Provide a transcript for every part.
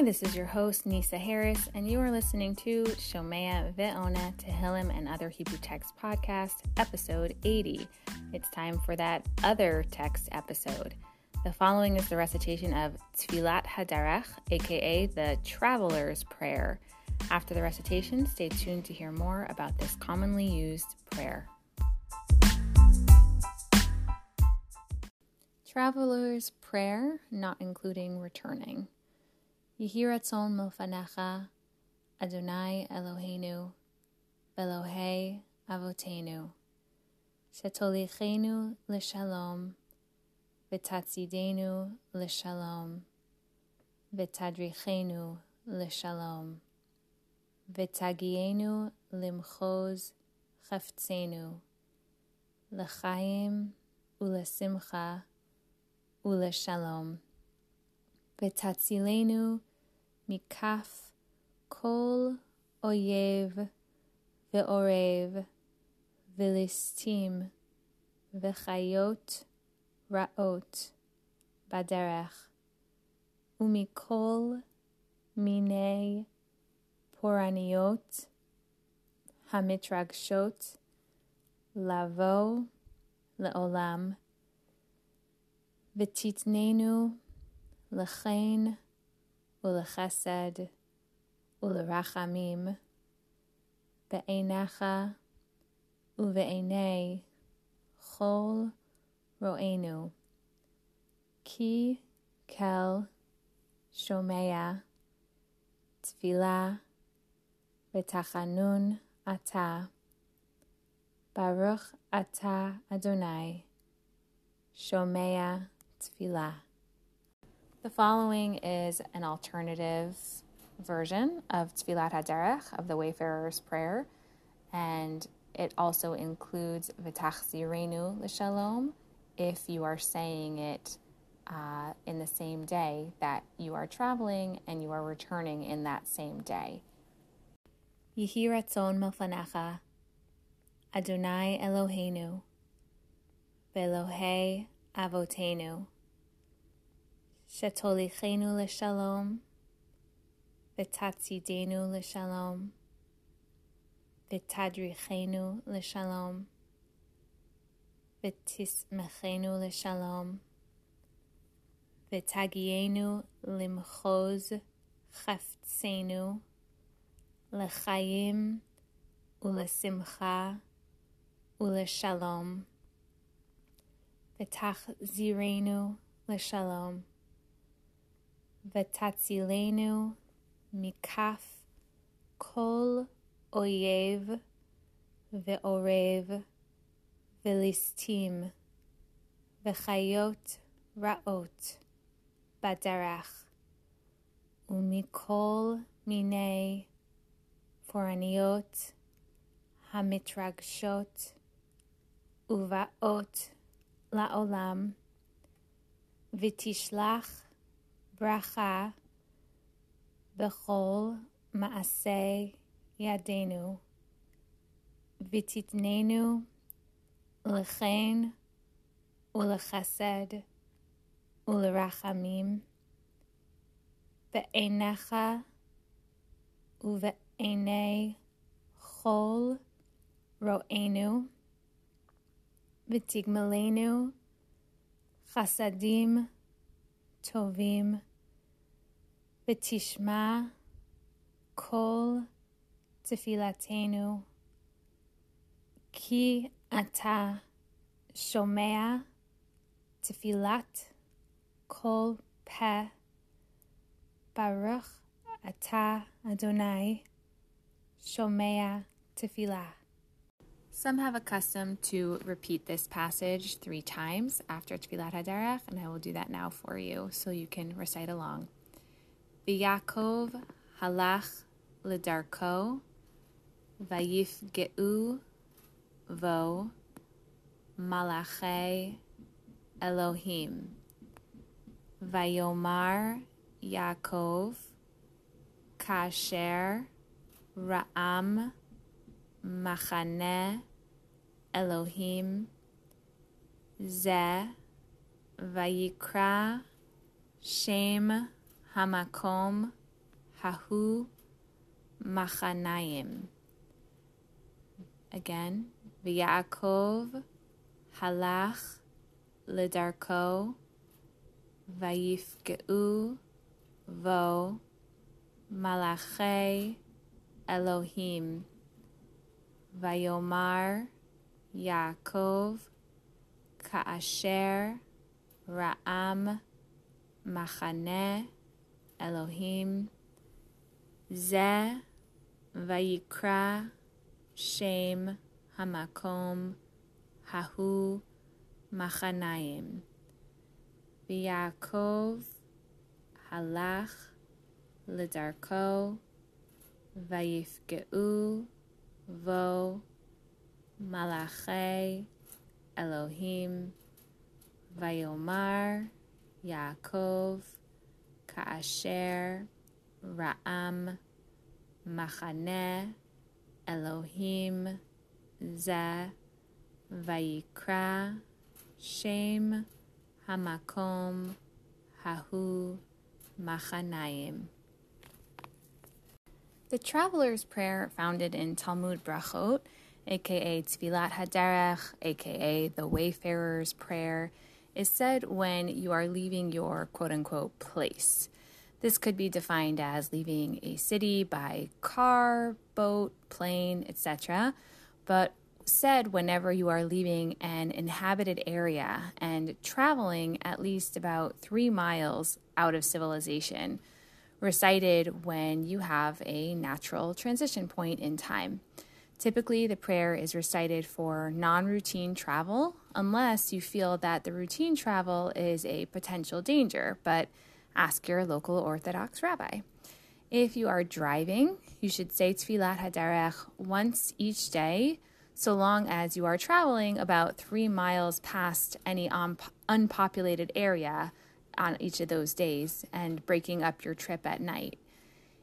Hi, this is your host, Nisa Harris, and you are listening to Shomea Ve'ona Tehillim and Other Hebrew Text Podcast, episode 80. It's time for that other text episode. The following is the recitation of Tfilat Haderech, aka the Traveler's Prayer. After the recitation, stay tuned to hear more about this commonly used prayer. Traveler's Prayer, not including returning. Yehi ratzon milfanecha, Adonai Eloheinu, Velohei Avotenu, Shetolichenu l'shalom, V'tatzidenu l'shalom, V'tadrichenu l'shalom, V'tagienu limchoz chaftzenu, L'chaim u'lesimcha u'leshalom, V'tatzilenu מכף כל אויב ועורב וליסטים וחיות רעות בדרך ומכל מיני פורעניות המתרגשות לבוא לעולם. ותתננו לכן ולחסד ולרחמים בעיניך ובעיני כל רואינו, כי כל שומע תפילה ותחנון אתה, ברוך אתה אדוני, שומע תפילה. The following is an alternative version of Tfilat HaDerech, of the Wayfarer's Prayer, and it also includes V'tachzirenu l'shalom if you are saying it uh, in the same day that you are traveling and you are returning in that same day. Yehi ratzon milfanecha, Adonai Eloheinu, Ve'elohei Avotenu, שתוליכנו לשלום, ותצעידנו לשלום, ותדריכנו לשלום, ותשמחנו לשלום, ותגיענו למחוז חפצנו, לחיים ולשמחה ולשלום, ותחזירנו לשלום. ותצילנו מכף כל אויב ואורב וליסטים וחיות רעות בדרך ומכל מיני פורעניות המתרגשות ובאות לעולם ותשלח ברכה בכל מעשה ידינו, ותתננו לחן ולחסד ולרחמים בעיניך ובעיני כל רואינו, ותגמלנו חסדים טובים V'tishma kol tefilatenu ki ata shomea tefilat kol peh baruch ata Adonai shomea tefilah. Some have a custom to repeat this passage three times after Tfilat Haderech, and I will do that now for you so you can recite along. V'Yaakov halach ledarko, vayifgeu vo malachei Elohim. Vayomar Yaakov kaasher ra'am machane Elohim ze vayikra shem hamakom Hahu Machanayim. Again, V'Yaakov halach ledarko vayifgeu vo malachei Elohim vayomar Yaakov kaasher ra'am machane Elohim ze vayikra shem hamakom hahu machanayim. V'Yaakov halach ledarko vayifgeu vo malachei Elohim vayomar Yaakov kaasher ra'am machane Elohim ze vayikra shem hamakom hahu machanayim. The Traveler's Prayer, founded in Talmud Brachot, aka Tfilat Haderech, aka the Wayfarer's Prayer, is said when you are leaving your quote unquote place. This could be defined as leaving a city by car, boat, plane, etc., but said whenever you are leaving an inhabited area and traveling at least about three miles out of civilization, recited when you have a natural transition point in time. Typically, the prayer is recited for non routine travel, unless you feel that the routine travel is a potential danger, but ask your local Orthodox rabbi. If you are driving, you should say Tfilat Haderech once each day, so long as you are traveling about three miles past any unpopulated area on each of those days and breaking up your trip at night.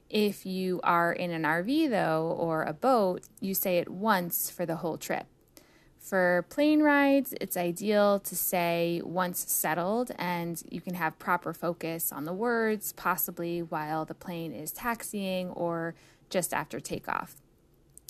If you are in an RV, though, or a boat, you say it once for the whole trip. For plane rides, it's ideal to say once settled, and you can have proper focus on the words, possibly while the plane is taxiing or just after takeoff.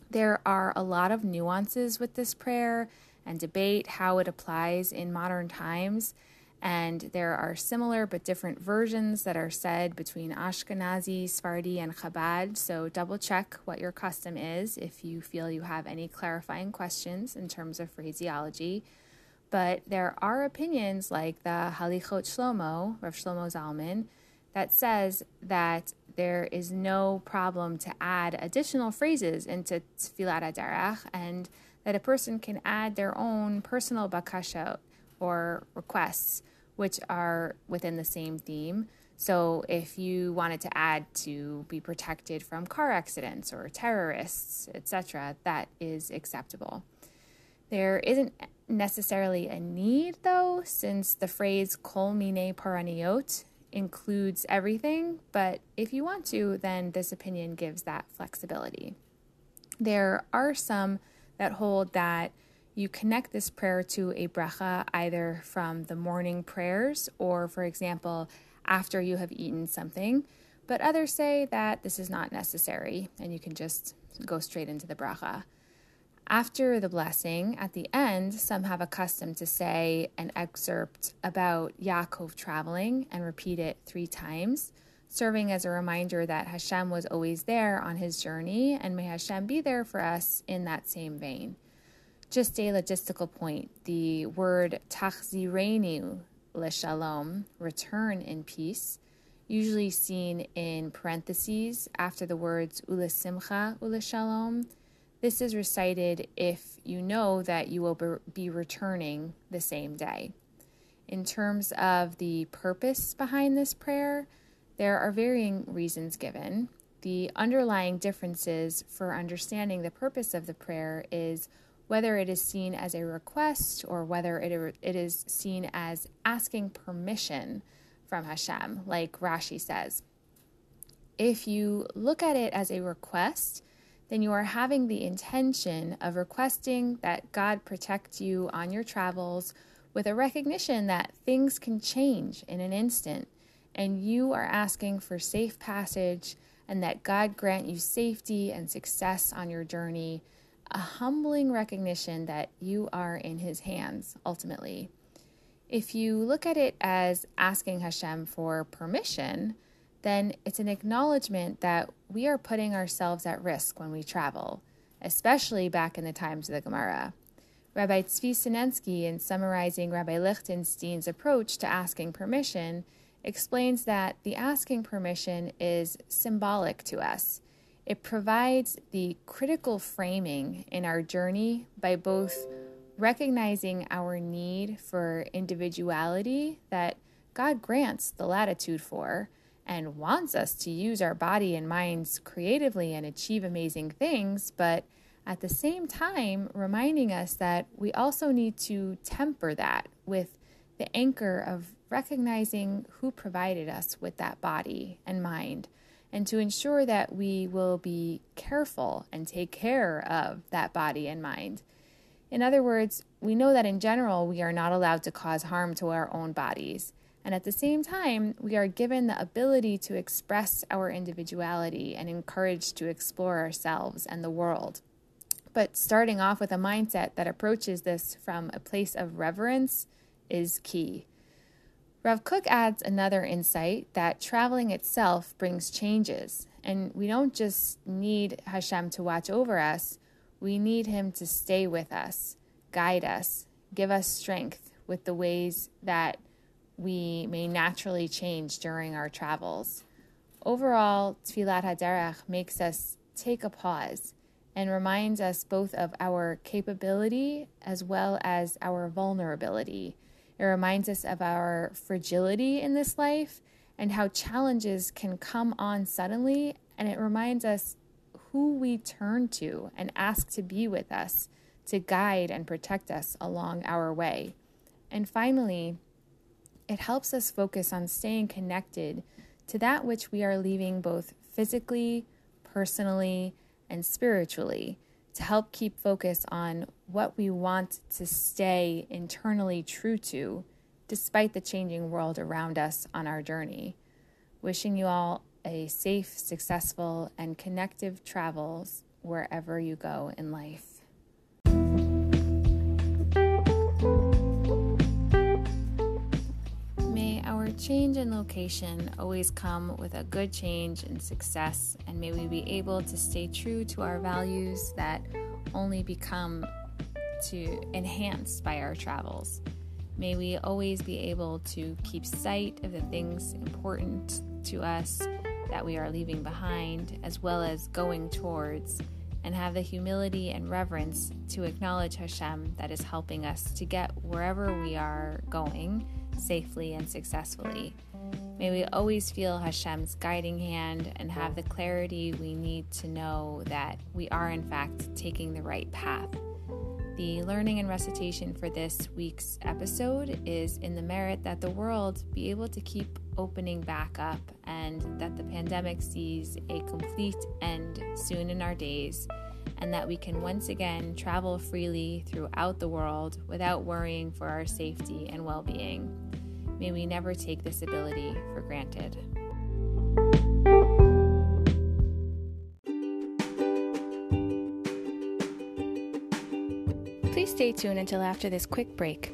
There are a lot of nuances with this prayer and debate how it applies in modern times. And there are similar but different versions that are said between Ashkenazi, Sephardi, and Chabad. So double check what your custom is if you feel you have any clarifying questions in terms of phraseology. But there are opinions like the Halichot Shlomo, Rav Shlomo Zalman, that says that there is no problem to add additional phrases into Tfilat Adarach and that a person can add their own personal bakasha or requests, which are within the same theme. So, if you wanted to add to be protected from car accidents or terrorists, etc., that is acceptable. There isn't necessarily a need, though, since the phrase kol mine paraniot includes everything, but if you want to, then this opinion gives that flexibility. There are some that hold that you connect this prayer to a bracha either from the morning prayers or, for example, after you have eaten something. But others say that this is not necessary and you can just go straight into the bracha. After the blessing, at the end, some have a custom to say an excerpt about Yaakov traveling and repeat it three times, serving as a reminder that Hashem was always there on his journey, and may Hashem be there for us in that same vein. Just a logistical point the word tachzirenu leshalom, return in peace, usually seen in parentheses after the words ulesimcha uleshalom. This is recited if you know that you will be returning the same day. In terms of the purpose behind this prayer, there are varying reasons given. The underlying differences for understanding the purpose of the prayer is whether it is seen as a request or whether it, er, it is seen as asking permission from Hashem, like Rashi says. If you look at it as a request, then you are having the intention of requesting that God protect you on your travels with a recognition that things can change in an instant, and you are asking for safe passage and that God grant you safety and success on your journey, a humbling recognition that you are in His hands ultimately. If you look at it as asking Hashem for permission, then it's an acknowledgement that we are putting ourselves at risk when we travel, especially back in the times of the Gemara. Rabbi Tzvi Sinensky, in summarizing Rabbi Lichtenstein's approach to asking permission, explains that the asking permission is symbolic to us. It provides the critical framing in our journey by both recognizing our need for individuality that God grants the latitude for and wants us to use our body and minds creatively and achieve amazing things, but at the same time, reminding us that we also need to temper that with the anchor of recognizing who provided us with that body and mind, and to ensure that we will be careful and take care of that body and mind. In other words, we know that in general, we are not allowed to cause harm to our own bodies. And at the same time, we are given the ability to express our individuality and encouraged to explore ourselves and the world. But starting off with a mindset that approaches this from a place of reverence is key. Rav Kook adds another insight that traveling itself brings changes, and we don't just need Hashem to watch over us, we need Him to stay with us, guide us, give us strength with the ways that we may naturally change during our travels. Overall, Tfilat HaDerech makes us take a pause and reminds us both of our capability as well as our vulnerability it reminds us of our fragility in this life and how challenges can come on suddenly. And it reminds us who we turn to and ask to be with us, to guide and protect us along our way. And finally, it helps us focus on staying connected to that which we are leaving both physically, personally, and spiritually to help keep focus on what we want to stay internally true to, despite the changing world around us on our journey. Wishing you all a safe, successful, and connective travels wherever you go in life. Change in location always come with a good change and success, and may we be able to stay true to our values that only become to enhanced by our travels. May we always be able to keep sight of the things important to us that we are leaving behind, as well as going towards, and have the humility and reverence to acknowledge Hashem that is helping us to get wherever we are going safely and successfully. May we always feel Hashem's guiding hand and have the clarity we need to know that we are, in fact, taking the right path. The learning and recitation for this week's episode is in the merit that the world be able to keep opening back up and that the pandemic sees a complete end soon in our days, and that we can once again travel freely throughout the world without worrying for our safety and well being. May we never take this ability for granted. Please stay tuned until after this quick break.